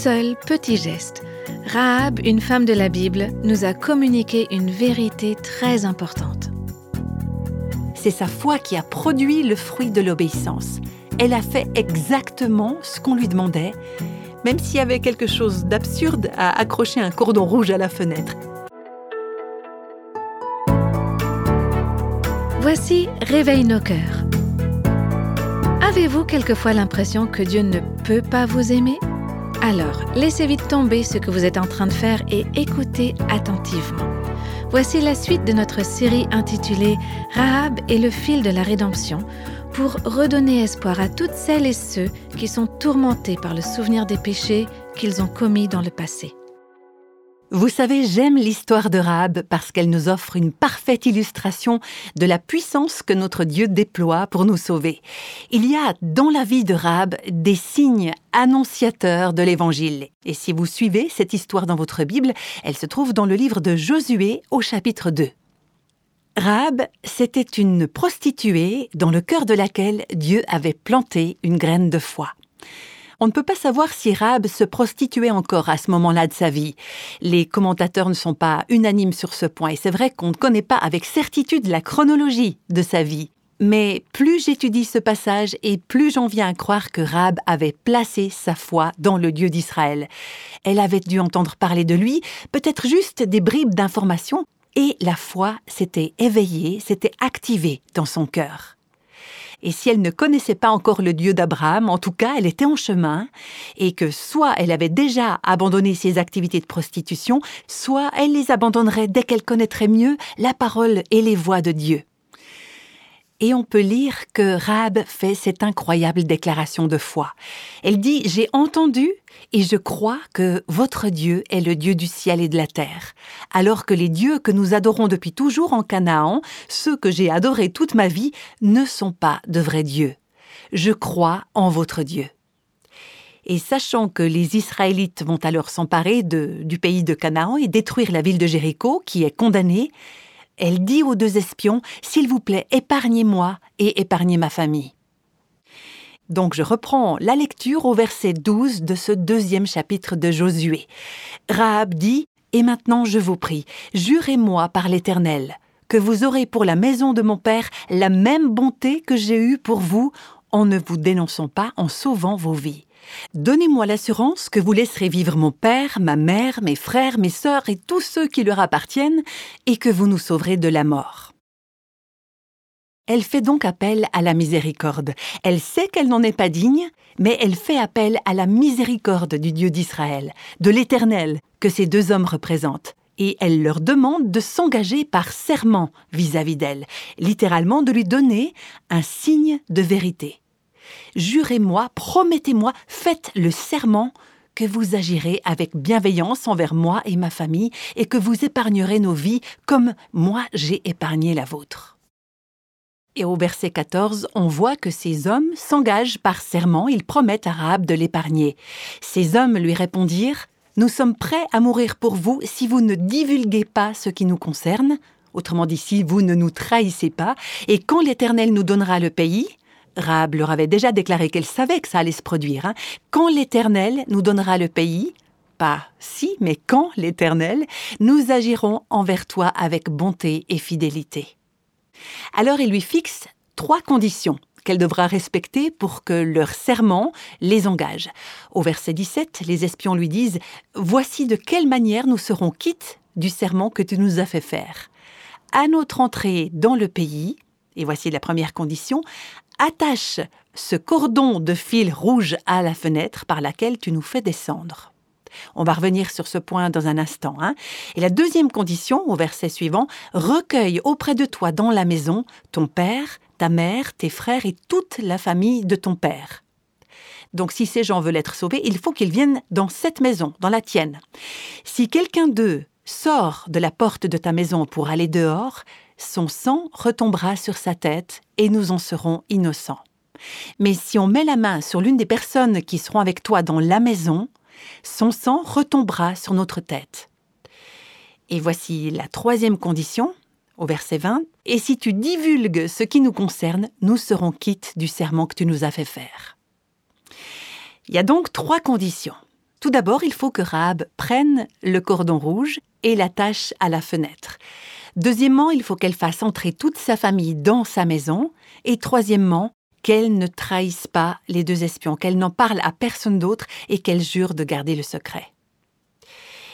seul petit geste, Rahab, une femme de la Bible, nous a communiqué une vérité très importante. C'est sa foi qui a produit le fruit de l'obéissance. Elle a fait exactement ce qu'on lui demandait, même s'il y avait quelque chose d'absurde à accrocher un cordon rouge à la fenêtre. Voici Réveille nos cœurs. Avez-vous quelquefois l'impression que Dieu ne peut pas vous aimer? Alors, laissez vite tomber ce que vous êtes en train de faire et écoutez attentivement. Voici la suite de notre série intitulée Rahab et le fil de la rédemption pour redonner espoir à toutes celles et ceux qui sont tourmentés par le souvenir des péchés qu'ils ont commis dans le passé. Vous savez, j'aime l'histoire de Rahab parce qu'elle nous offre une parfaite illustration de la puissance que notre Dieu déploie pour nous sauver. Il y a dans la vie de Rahab des signes annonciateurs de l'Évangile. Et si vous suivez cette histoire dans votre Bible, elle se trouve dans le livre de Josué au chapitre 2. Rahab, c'était une prostituée dans le cœur de laquelle Dieu avait planté une graine de foi. On ne peut pas savoir si Rahab se prostituait encore à ce moment-là de sa vie. Les commentateurs ne sont pas unanimes sur ce point et c'est vrai qu'on ne connaît pas avec certitude la chronologie de sa vie. Mais plus j'étudie ce passage et plus j'en viens à croire que Rahab avait placé sa foi dans le Dieu d'Israël. Elle avait dû entendre parler de lui, peut-être juste des bribes d'informations, et la foi s'était éveillée, s'était activée dans son cœur. Et si elle ne connaissait pas encore le Dieu d'Abraham, en tout cas, elle était en chemin, et que soit elle avait déjà abandonné ses activités de prostitution, soit elle les abandonnerait dès qu'elle connaîtrait mieux la parole et les voix de Dieu. Et on peut lire que Rahab fait cette incroyable déclaration de foi. Elle dit J'ai entendu et je crois que votre Dieu est le Dieu du ciel et de la terre, alors que les dieux que nous adorons depuis toujours en Canaan, ceux que j'ai adorés toute ma vie, ne sont pas de vrais dieux. Je crois en votre Dieu. Et sachant que les Israélites vont alors s'emparer du pays de Canaan et détruire la ville de Jéricho, qui est condamnée, elle dit aux deux espions, S'il vous plaît, épargnez-moi et épargnez ma famille. Donc je reprends la lecture au verset 12 de ce deuxième chapitre de Josué. Rahab dit, Et maintenant je vous prie, jurez-moi par l'Éternel, que vous aurez pour la maison de mon Père la même bonté que j'ai eue pour vous en ne vous dénonçant pas, en sauvant vos vies. Donnez-moi l'assurance que vous laisserez vivre mon père, ma mère, mes frères, mes sœurs et tous ceux qui leur appartiennent, et que vous nous sauverez de la mort. Elle fait donc appel à la miséricorde. Elle sait qu'elle n'en est pas digne, mais elle fait appel à la miséricorde du Dieu d'Israël, de l'Éternel, que ces deux hommes représentent. Et elle leur demande de s'engager par serment vis-à-vis d'elle, littéralement de lui donner un signe de vérité. Jurez-moi, promettez-moi, faites le serment que vous agirez avec bienveillance envers moi et ma famille et que vous épargnerez nos vies comme moi j'ai épargné la vôtre. Et au verset 14, on voit que ces hommes s'engagent par serment, ils promettent à Rahab de l'épargner. Ces hommes lui répondirent Nous sommes prêts à mourir pour vous si vous ne divulguez pas ce qui nous concerne. Autrement dit, si vous ne nous trahissez pas, et quand l'Éternel nous donnera le pays, Rahab leur avait déjà déclaré qu'elle savait que ça allait se produire. Hein. Quand l'Éternel nous donnera le pays, pas si, mais quand l'Éternel, nous agirons envers toi avec bonté et fidélité. Alors il lui fixe trois conditions qu'elle devra respecter pour que leur serment les engage. Au verset 17, les espions lui disent Voici de quelle manière nous serons quittes du serment que tu nous as fait faire. À notre entrée dans le pays, et voici la première condition, attache ce cordon de fil rouge à la fenêtre par laquelle tu nous fais descendre. On va revenir sur ce point dans un instant. Hein. Et la deuxième condition, au verset suivant, recueille auprès de toi dans la maison ton père, ta mère, tes frères et toute la famille de ton père. Donc si ces gens veulent être sauvés, il faut qu'ils viennent dans cette maison, dans la tienne. Si quelqu'un d'eux sort de la porte de ta maison pour aller dehors, son sang retombera sur sa tête et nous en serons innocents. Mais si on met la main sur l'une des personnes qui seront avec toi dans la maison, son sang retombera sur notre tête. Et voici la troisième condition, au verset 20, Et si tu divulgues ce qui nous concerne, nous serons quittes du serment que tu nous as fait faire. Il y a donc trois conditions. Tout d'abord, il faut que Rahab prenne le cordon rouge et l'attache à la fenêtre. Deuxièmement, il faut qu'elle fasse entrer toute sa famille dans sa maison. Et troisièmement, qu'elle ne trahisse pas les deux espions, qu'elle n'en parle à personne d'autre et qu'elle jure de garder le secret.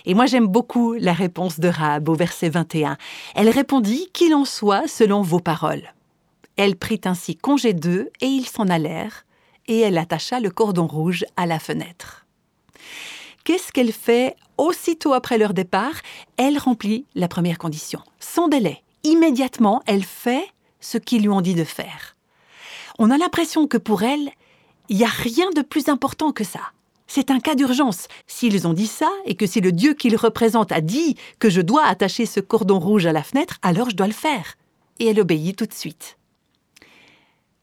Et moi j'aime beaucoup la réponse de Rahab au verset 21. Elle répondit Qu'il en soit selon vos paroles. Elle prit ainsi congé d'eux et ils s'en allèrent, et elle attacha le cordon rouge à la fenêtre. Qu'est-ce qu'elle fait aussitôt après leur départ? Elle remplit la première condition. Sans délai, immédiatement, elle fait ce qu'ils lui ont dit de faire. On a l'impression que pour elle, il n'y a rien de plus important que ça. C'est un cas d'urgence. S'ils ont dit ça, et que si le Dieu qu'ils représentent a dit que je dois attacher ce cordon rouge à la fenêtre, alors je dois le faire. Et elle obéit tout de suite.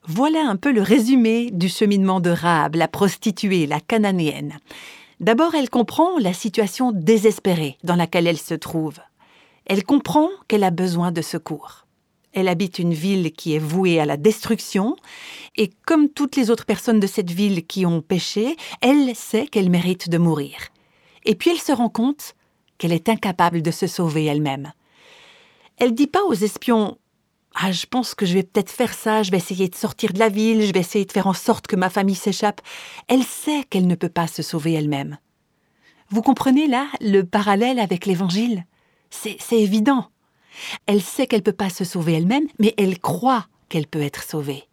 Voilà un peu le résumé du cheminement de Rahab, la prostituée, la cananéenne. D'abord, elle comprend la situation désespérée dans laquelle elle se trouve. Elle comprend qu'elle a besoin de secours. Elle habite une ville qui est vouée à la destruction, et comme toutes les autres personnes de cette ville qui ont péché, elle sait qu'elle mérite de mourir. Et puis elle se rend compte qu'elle est incapable de se sauver elle-même. Elle dit pas aux espions Ah, je pense que je vais peut-être faire ça, je vais essayer de sortir de la ville, je vais essayer de faire en sorte que ma famille s'échappe. Elle sait qu'elle ne peut pas se sauver elle-même. Vous comprenez là le parallèle avec l'Évangile? C'est évident. Elle sait qu'elle ne peut pas se sauver elle-même, mais elle croit qu'elle peut être sauvée.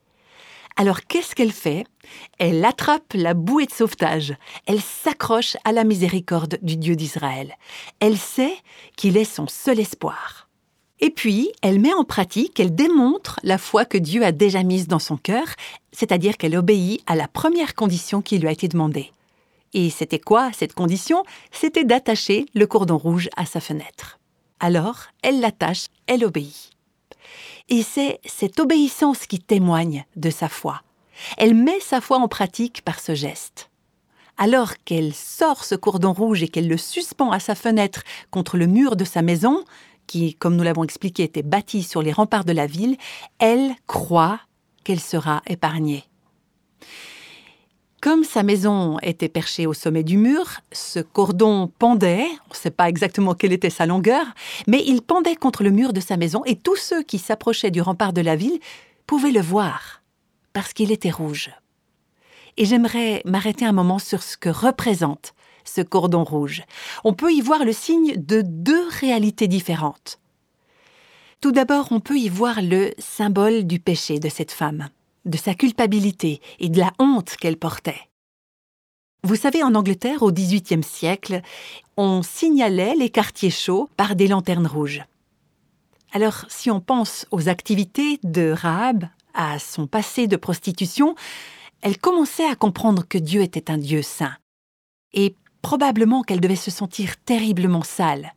Alors qu'est-ce qu'elle fait? Elle attrape la bouée de sauvetage. Elle s'accroche à la miséricorde du Dieu d'Israël. Elle sait qu'il est son seul espoir. Et puis, elle met en pratique, elle démontre la foi que Dieu a déjà mise dans son cœur, c'est-à-dire qu'elle obéit à la première condition qui lui a été demandée. Et c'était quoi cette condition? C'était d'attacher le cordon rouge à sa fenêtre. Alors, elle l'attache, elle obéit. Et c'est cette obéissance qui témoigne de sa foi. Elle met sa foi en pratique par ce geste. Alors qu'elle sort ce cordon rouge et qu'elle le suspend à sa fenêtre contre le mur de sa maison, qui, comme nous l'avons expliqué, était bâtie sur les remparts de la ville, elle croit qu'elle sera épargnée. Comme sa maison était perchée au sommet du mur, ce cordon pendait, on ne sait pas exactement quelle était sa longueur, mais il pendait contre le mur de sa maison et tous ceux qui s'approchaient du rempart de la ville pouvaient le voir, parce qu'il était rouge. Et j'aimerais m'arrêter un moment sur ce que représente ce cordon rouge. On peut y voir le signe de deux réalités différentes. Tout d'abord, on peut y voir le symbole du péché de cette femme de sa culpabilité et de la honte qu'elle portait. Vous savez, en Angleterre, au XVIIIe siècle, on signalait les quartiers chauds par des lanternes rouges. Alors, si on pense aux activités de Rahab, à son passé de prostitution, elle commençait à comprendre que Dieu était un Dieu saint. Et probablement qu'elle devait se sentir terriblement sale.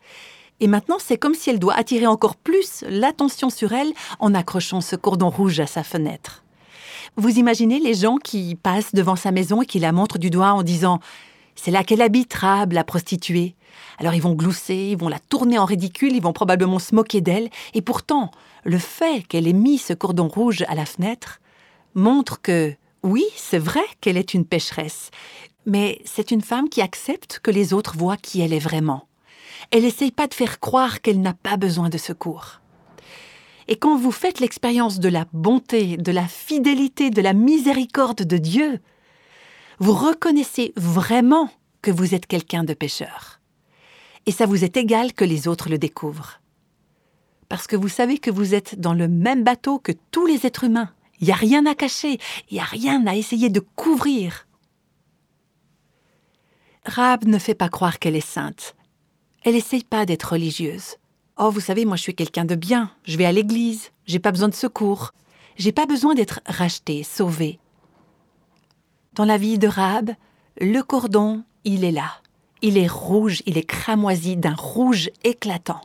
Et maintenant, c'est comme si elle doit attirer encore plus l'attention sur elle en accrochant ce cordon rouge à sa fenêtre. Vous imaginez les gens qui passent devant sa maison et qui la montrent du doigt en disant C'est là qu'elle habite, Rab, la prostituée. Alors ils vont glousser, ils vont la tourner en ridicule, ils vont probablement se moquer d'elle. Et pourtant, le fait qu'elle ait mis ce cordon rouge à la fenêtre montre que, oui, c'est vrai qu'elle est une pécheresse, mais c'est une femme qui accepte que les autres voient qui elle est vraiment. Elle n'essaye pas de faire croire qu'elle n'a pas besoin de secours. Et quand vous faites l'expérience de la bonté, de la fidélité, de la miséricorde de Dieu, vous reconnaissez vraiment que vous êtes quelqu'un de pécheur. Et ça vous est égal que les autres le découvrent. Parce que vous savez que vous êtes dans le même bateau que tous les êtres humains. Il n'y a rien à cacher, il n'y a rien à essayer de couvrir. Rab ne fait pas croire qu'elle est sainte. Elle n'essaye pas d'être religieuse. Oh, vous savez, moi je suis quelqu'un de bien, je vais à l'église, j'ai pas besoin de secours, j'ai pas besoin d'être racheté, sauvé. Dans la vie de Rab, le cordon, il est là. Il est rouge, il est cramoisi d'un rouge éclatant.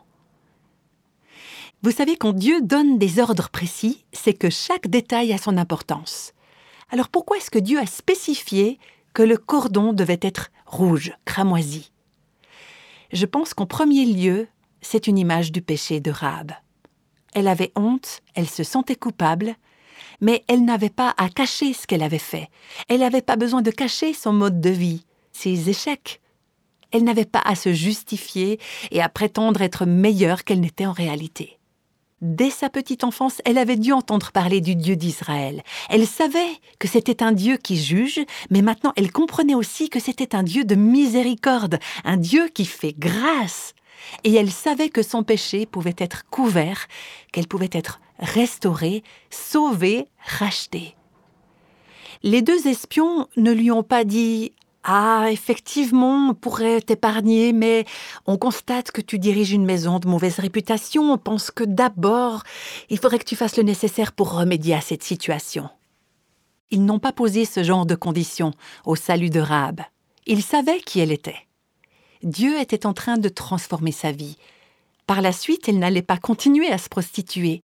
Vous savez, quand Dieu donne des ordres précis, c'est que chaque détail a son importance. Alors pourquoi est-ce que Dieu a spécifié que le cordon devait être rouge, cramoisi Je pense qu'en premier lieu, c'est une image du péché de Rahab. Elle avait honte, elle se sentait coupable, mais elle n'avait pas à cacher ce qu'elle avait fait. Elle n'avait pas besoin de cacher son mode de vie, ses échecs, Elle n'avait pas à se justifier et à prétendre être meilleure qu'elle n'était en réalité. Dès sa petite enfance, elle avait dû entendre parler du Dieu d'Israël. Elle savait que c'était un Dieu qui juge, mais maintenant elle comprenait aussi que c'était un Dieu de miséricorde, un Dieu qui fait grâce. Et elle savait que son péché pouvait être couvert, qu'elle pouvait être restaurée, sauvée, rachetée. Les deux espions ne lui ont pas dit ah, effectivement, on pourrait t'épargner, mais on constate que tu diriges une maison de mauvaise réputation. On pense que d'abord, il faudrait que tu fasses le nécessaire pour remédier à cette situation. Ils n'ont pas posé ce genre de conditions au salut de Rahab. Ils savaient qui elle était. Dieu était en train de transformer sa vie. Par la suite, elle n'allait pas continuer à se prostituer.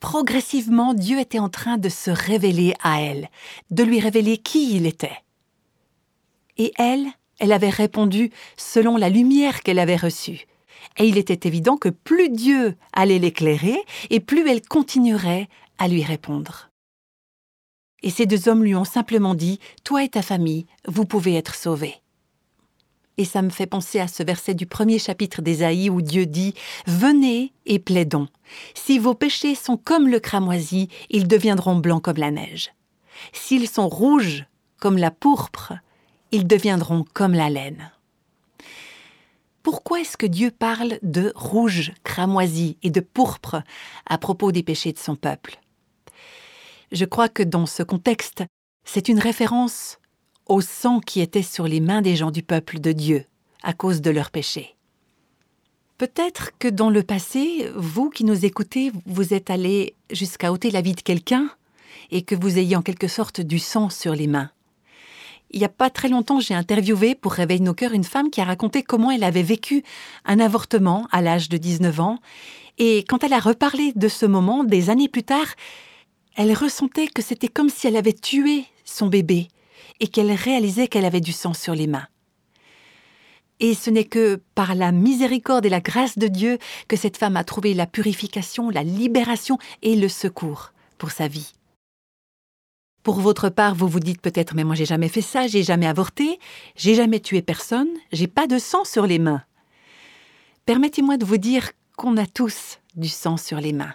Progressivement, Dieu était en train de se révéler à elle, de lui révéler qui il était. Et elle, elle avait répondu selon la lumière qu'elle avait reçue. Et il était évident que plus Dieu allait l'éclairer, et plus elle continuerait à lui répondre. Et ces deux hommes lui ont simplement dit Toi et ta famille, vous pouvez être sauvés. Et ça me fait penser à ce verset du premier chapitre d'Ésaïe où Dieu dit Venez et plaidons. Si vos péchés sont comme le cramoisi, ils deviendront blancs comme la neige. S'ils sont rouges comme la pourpre, ils deviendront comme la laine. Pourquoi est-ce que Dieu parle de rouge, cramoisi et de pourpre à propos des péchés de son peuple? Je crois que dans ce contexte, c'est une référence au sang qui était sur les mains des gens du peuple de Dieu à cause de leurs péchés. Peut-être que dans le passé, vous qui nous écoutez, vous êtes allé jusqu'à ôter la vie de quelqu'un et que vous ayez en quelque sorte du sang sur les mains. Il n'y a pas très longtemps, j'ai interviewé pour Réveil nos cœurs une femme qui a raconté comment elle avait vécu un avortement à l'âge de 19 ans. Et quand elle a reparlé de ce moment, des années plus tard, elle ressentait que c'était comme si elle avait tué son bébé et qu'elle réalisait qu'elle avait du sang sur les mains. Et ce n'est que par la miséricorde et la grâce de Dieu que cette femme a trouvé la purification, la libération et le secours pour sa vie. Pour votre part, vous vous dites peut-être mais moi j'ai jamais fait ça, j'ai jamais avorté, j'ai jamais tué personne, j'ai pas de sang sur les mains. Permettez-moi de vous dire qu'on a tous du sang sur les mains.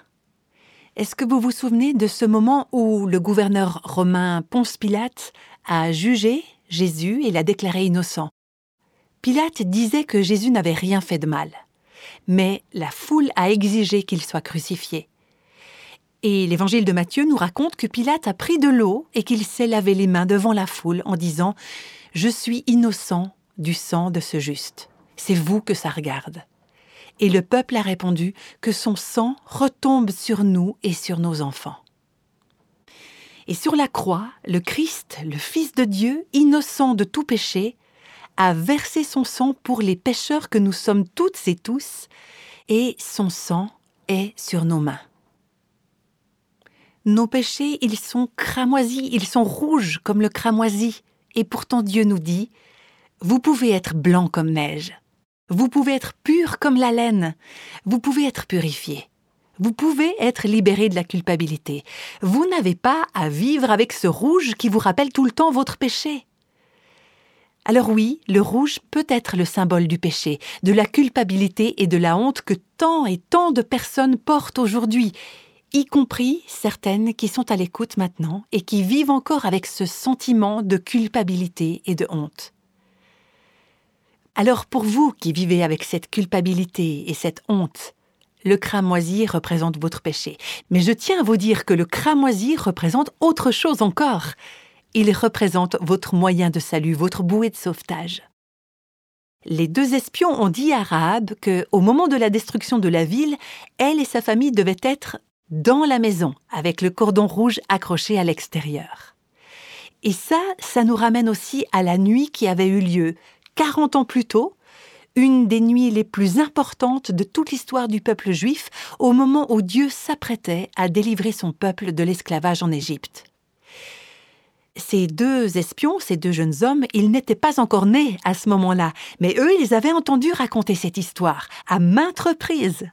Est-ce que vous vous souvenez de ce moment où le gouverneur romain Ponce Pilate a jugé Jésus et l'a déclaré innocent? Pilate disait que Jésus n'avait rien fait de mal, mais la foule a exigé qu'il soit crucifié. Et l'évangile de Matthieu nous raconte que Pilate a pris de l'eau et qu'il s'est lavé les mains devant la foule en disant ⁇ Je suis innocent du sang de ce juste. C'est vous que ça regarde. ⁇ Et le peuple a répondu que son sang retombe sur nous et sur nos enfants. Et sur la croix, le Christ, le Fils de Dieu, innocent de tout péché, a versé son sang pour les pécheurs que nous sommes toutes et tous, et son sang est sur nos mains. Nos péchés, ils sont cramoisis, ils sont rouges comme le cramoisi. Et pourtant Dieu nous dit, vous pouvez être blanc comme neige, vous pouvez être pur comme la laine, vous pouvez être purifié, vous pouvez être libéré de la culpabilité. Vous n'avez pas à vivre avec ce rouge qui vous rappelle tout le temps votre péché. Alors oui, le rouge peut être le symbole du péché, de la culpabilité et de la honte que tant et tant de personnes portent aujourd'hui, y compris certaines qui sont à l'écoute maintenant et qui vivent encore avec ce sentiment de culpabilité et de honte. Alors pour vous qui vivez avec cette culpabilité et cette honte, le cramoisi représente votre péché. Mais je tiens à vous dire que le cramoisi représente autre chose encore. Il représente votre moyen de salut, votre bouée de sauvetage. Les deux espions ont dit à Rahab que, au moment de la destruction de la ville, elle et sa famille devaient être dans la maison, avec le cordon rouge accroché à l'extérieur. Et ça, ça nous ramène aussi à la nuit qui avait eu lieu 40 ans plus tôt, une des nuits les plus importantes de toute l'histoire du peuple juif, au moment où Dieu s'apprêtait à délivrer son peuple de l'esclavage en Égypte. Ces deux espions, ces deux jeunes hommes, ils n'étaient pas encore nés à ce moment-là, mais eux, ils avaient entendu raconter cette histoire à maintes reprises.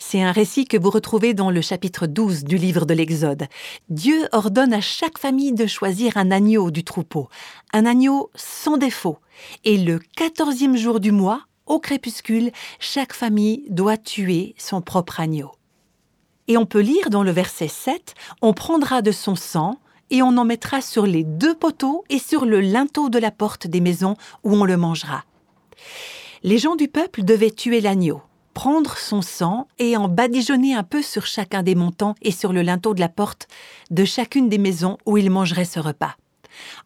C'est un récit que vous retrouvez dans le chapitre 12 du livre de l'Exode. Dieu ordonne à chaque famille de choisir un agneau du troupeau, un agneau sans défaut. Et le quatorzième jour du mois, au crépuscule, chaque famille doit tuer son propre agneau. Et on peut lire dans le verset 7, On prendra de son sang et on en mettra sur les deux poteaux et sur le linteau de la porte des maisons où on le mangera. Les gens du peuple devaient tuer l'agneau prendre son sang et en badigeonner un peu sur chacun des montants et sur le linteau de la porte de chacune des maisons où il mangerait ce repas.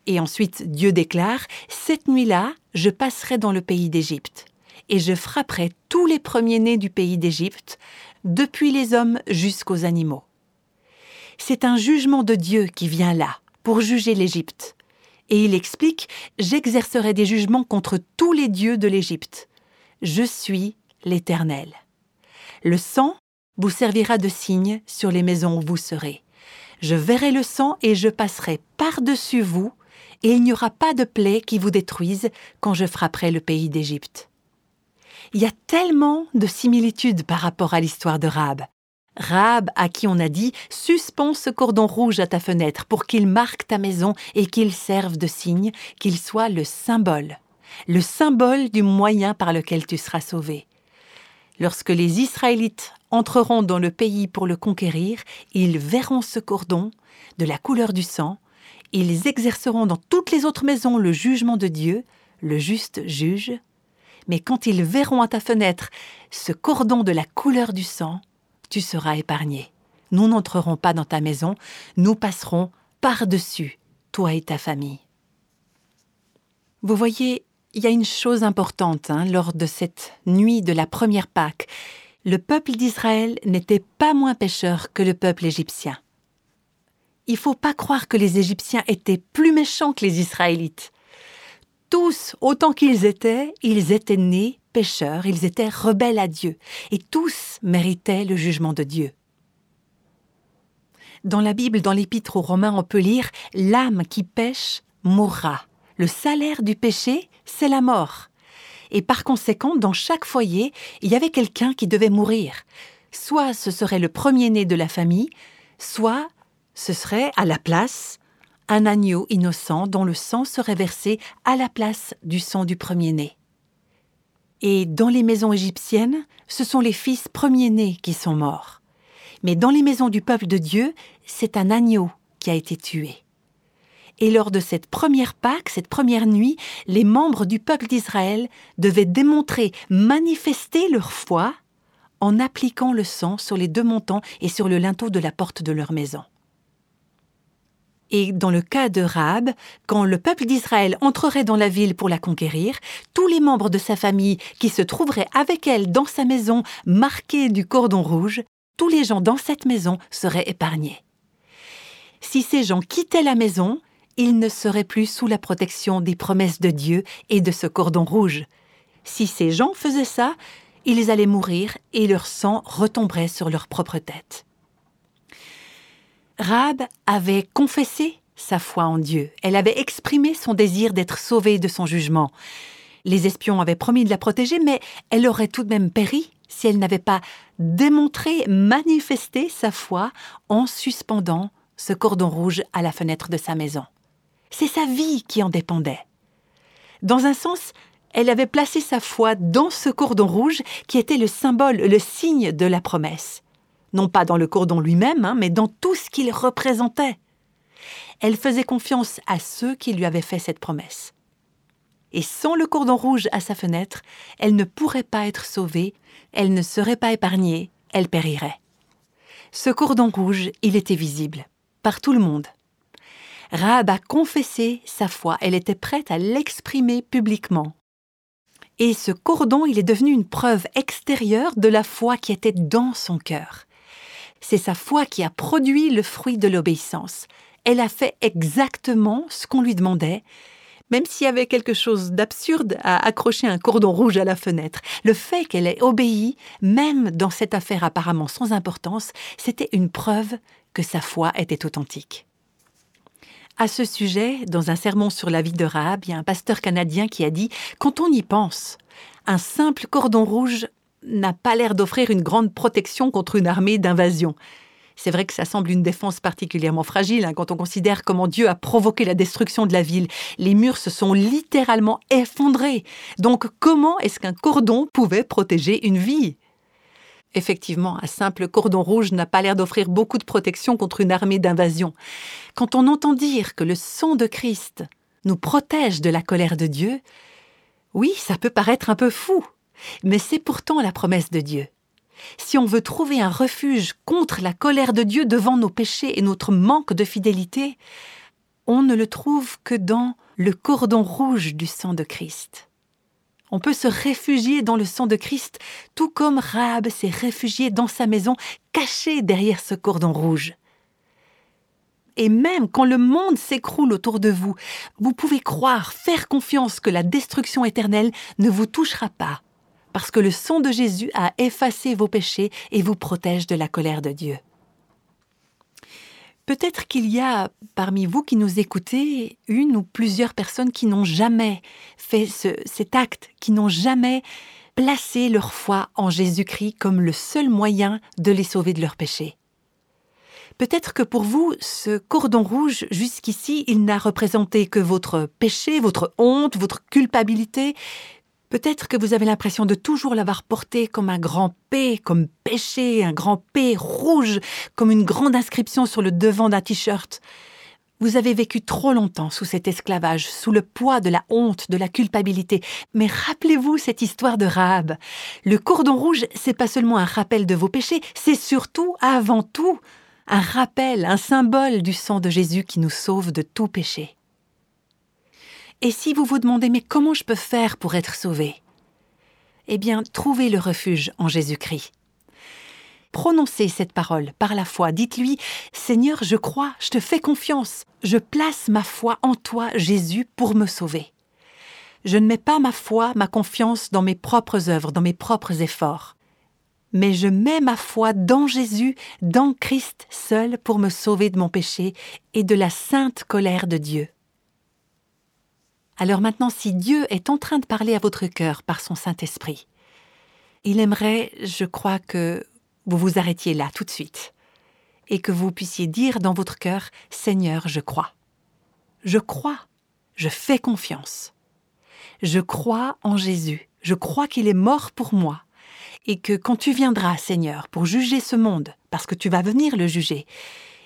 Et ensuite Dieu déclare, Cette nuit-là, je passerai dans le pays d'Égypte, et je frapperai tous les premiers-nés du pays d'Égypte, depuis les hommes jusqu'aux animaux. C'est un jugement de Dieu qui vient là, pour juger l'Égypte. Et il explique, J'exercerai des jugements contre tous les dieux de l'Égypte. Je suis l'Éternel. Le sang vous servira de signe sur les maisons où vous serez. Je verrai le sang et je passerai par-dessus vous, et il n'y aura pas de plaie qui vous détruise quand je frapperai le pays d'Égypte. Il y a tellement de similitudes par rapport à l'histoire de Rab. Rab, à qui on a dit Suspends ce cordon rouge à ta fenêtre pour qu'il marque ta maison et qu'il serve de signe, qu'il soit le symbole, le symbole du moyen par lequel tu seras sauvé. Lorsque les Israélites entreront dans le pays pour le conquérir, ils verront ce cordon de la couleur du sang, ils exerceront dans toutes les autres maisons le jugement de Dieu, le juste juge, mais quand ils verront à ta fenêtre ce cordon de la couleur du sang, tu seras épargné. Nous n'entrerons pas dans ta maison, nous passerons par-dessus, toi et ta famille. Vous voyez, il y a une chose importante hein, lors de cette nuit de la première Pâque. Le peuple d'Israël n'était pas moins pécheur que le peuple égyptien. Il faut pas croire que les Égyptiens étaient plus méchants que les Israélites. Tous, autant qu'ils étaient, ils étaient nés pécheurs, ils étaient rebelles à Dieu, et tous méritaient le jugement de Dieu. Dans la Bible, dans l'Épître aux Romains, on peut lire L'âme qui pêche mourra. Le salaire du péché, c'est la mort. Et par conséquent, dans chaque foyer, il y avait quelqu'un qui devait mourir. Soit ce serait le premier-né de la famille, soit ce serait à la place un agneau innocent dont le sang serait versé à la place du sang du premier-né. Et dans les maisons égyptiennes, ce sont les fils premiers-nés qui sont morts. Mais dans les maisons du peuple de Dieu, c'est un agneau qui a été tué. Et lors de cette première Pâque, cette première nuit, les membres du peuple d'Israël devaient démontrer, manifester leur foi en appliquant le sang sur les deux montants et sur le linteau de la porte de leur maison. Et dans le cas de Rahab, quand le peuple d'Israël entrerait dans la ville pour la conquérir, tous les membres de sa famille qui se trouveraient avec elle dans sa maison marqués du cordon rouge, tous les gens dans cette maison seraient épargnés. Si ces gens quittaient la maison, ils ne seraient plus sous la protection des promesses de Dieu et de ce cordon rouge. Si ces gens faisaient ça, ils allaient mourir et leur sang retomberait sur leur propre tête. Rab avait confessé sa foi en Dieu. Elle avait exprimé son désir d'être sauvée de son jugement. Les espions avaient promis de la protéger, mais elle aurait tout de même péri si elle n'avait pas démontré, manifesté sa foi en suspendant ce cordon rouge à la fenêtre de sa maison. C'est sa vie qui en dépendait. Dans un sens, elle avait placé sa foi dans ce cordon rouge qui était le symbole, le signe de la promesse. Non pas dans le cordon lui-même, hein, mais dans tout ce qu'il représentait. Elle faisait confiance à ceux qui lui avaient fait cette promesse. Et sans le cordon rouge à sa fenêtre, elle ne pourrait pas être sauvée, elle ne serait pas épargnée, elle périrait. Ce cordon rouge, il était visible, par tout le monde. Rahab a confessé sa foi, elle était prête à l'exprimer publiquement. Et ce cordon, il est devenu une preuve extérieure de la foi qui était dans son cœur. C'est sa foi qui a produit le fruit de l'obéissance. Elle a fait exactement ce qu'on lui demandait, même s'il y avait quelque chose d'absurde à accrocher un cordon rouge à la fenêtre. Le fait qu'elle ait obéi, même dans cette affaire apparemment sans importance, c'était une preuve que sa foi était authentique. À ce sujet, dans un sermon sur la vie de Rahab, il y a un pasteur canadien qui a dit Quand on y pense, un simple cordon rouge n'a pas l'air d'offrir une grande protection contre une armée d'invasion. C'est vrai que ça semble une défense particulièrement fragile hein, quand on considère comment Dieu a provoqué la destruction de la ville. Les murs se sont littéralement effondrés. Donc comment est-ce qu'un cordon pouvait protéger une vie? Effectivement, un simple cordon rouge n'a pas l'air d'offrir beaucoup de protection contre une armée d'invasion. Quand on entend dire que le sang de Christ nous protège de la colère de Dieu, oui, ça peut paraître un peu fou, mais c'est pourtant la promesse de Dieu. Si on veut trouver un refuge contre la colère de Dieu devant nos péchés et notre manque de fidélité, on ne le trouve que dans le cordon rouge du sang de Christ. On peut se réfugier dans le sang de Christ, tout comme Rahab s'est réfugié dans sa maison, caché derrière ce cordon rouge. Et même quand le monde s'écroule autour de vous, vous pouvez croire, faire confiance que la destruction éternelle ne vous touchera pas, parce que le sang de Jésus a effacé vos péchés et vous protège de la colère de Dieu. Peut-être qu'il y a parmi vous qui nous écoutez une ou plusieurs personnes qui n'ont jamais fait cet acte, qui n'ont jamais placé leur foi en Jésus-Christ comme le seul moyen de les sauver de leurs péchés. Peut-être que pour vous, ce cordon rouge, jusqu'ici, il n'a représenté que votre péché, votre honte, votre culpabilité. Peut-être que vous avez l'impression de toujours l'avoir porté comme un grand P, comme péché, un grand P rouge, comme une grande inscription sur le devant d'un t-shirt. Vous avez vécu trop longtemps sous cet esclavage, sous le poids de la honte, de la culpabilité. Mais rappelez-vous cette histoire de Rahab. Le cordon rouge, c'est pas seulement un rappel de vos péchés, c'est surtout, avant tout, un rappel, un symbole du sang de Jésus qui nous sauve de tout péché. Et si vous vous demandez mais comment je peux faire pour être sauvé? Eh bien, trouvez le refuge en Jésus-Christ. Prononcez cette parole par la foi. Dites-lui Seigneur, je crois, je te fais confiance. Je place ma foi en toi, Jésus, pour me sauver. Je ne mets pas ma foi, ma confiance dans mes propres œuvres, dans mes propres efforts mais je mets ma foi dans Jésus, dans Christ seul pour me sauver de mon péché et de la sainte colère de Dieu. Alors maintenant, si Dieu est en train de parler à votre cœur par son Saint-Esprit, il aimerait, je crois, que vous vous arrêtiez là tout de suite et que vous puissiez dire dans votre cœur, Seigneur, je crois. Je crois, je fais confiance. Je crois en Jésus, je crois qu'il est mort pour moi et que quand tu viendras, Seigneur, pour juger ce monde, parce que tu vas venir le juger,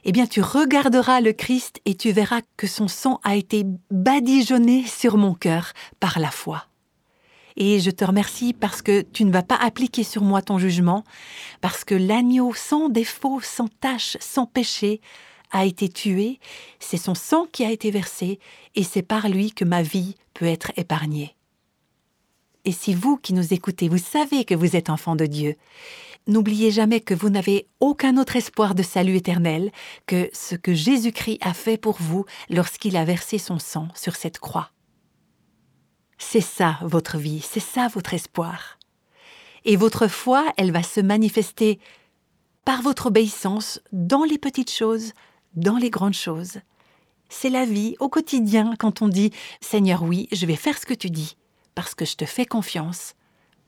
eh bien tu regarderas le Christ et tu verras que son sang a été badigeonné sur mon cœur par la foi. Et je te remercie parce que tu ne vas pas appliquer sur moi ton jugement, parce que l'agneau sans défaut, sans tache, sans péché, a été tué, c'est son sang qui a été versé, et c'est par lui que ma vie peut être épargnée. Et si vous qui nous écoutez, vous savez que vous êtes enfant de Dieu, n'oubliez jamais que vous n'avez aucun autre espoir de salut éternel que ce que Jésus-Christ a fait pour vous lorsqu'il a versé son sang sur cette croix. C'est ça votre vie, c'est ça votre espoir. Et votre foi, elle va se manifester par votre obéissance dans les petites choses, dans les grandes choses. C'est la vie au quotidien quand on dit Seigneur oui, je vais faire ce que tu dis parce que je te fais confiance,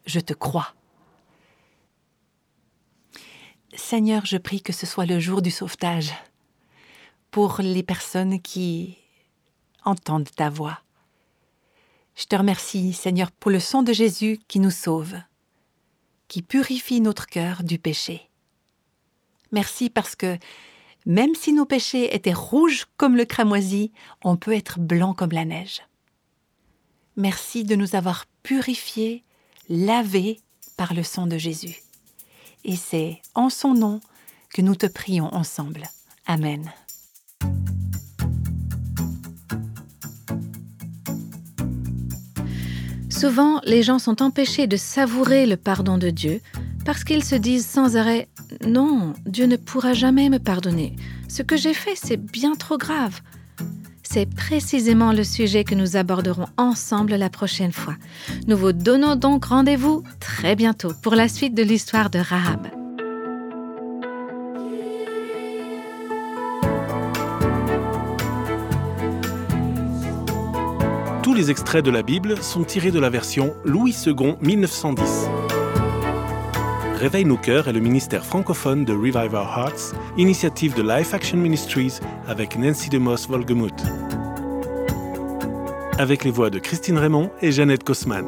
je te crois. Seigneur, je prie que ce soit le jour du sauvetage pour les personnes qui entendent ta voix. Je te remercie, Seigneur, pour le sang de Jésus qui nous sauve, qui purifie notre cœur du péché. Merci parce que même si nos péchés étaient rouges comme le cramoisi, on peut être blanc comme la neige. Merci de nous avoir purifiés, lavés par le sang de Jésus. Et c'est en son nom que nous te prions ensemble. Amen. Souvent, les gens sont empêchés de savourer le pardon de Dieu parce qu'ils se disent sans arrêt ⁇ Non, Dieu ne pourra jamais me pardonner. Ce que j'ai fait, c'est bien trop grave. C'est précisément le sujet que nous aborderons ensemble la prochaine fois. Nous vous donnons donc rendez-vous très bientôt pour la suite de l'histoire de Rahab. Tous les extraits de la Bible sont tirés de la version Louis II 1910. Réveille nos cœurs est le ministère francophone de Revive Our Hearts, initiative de Life Action Ministries avec Nancy DeMoss Volgemuth. Avec les voix de Christine Raymond et Jeannette Kosman.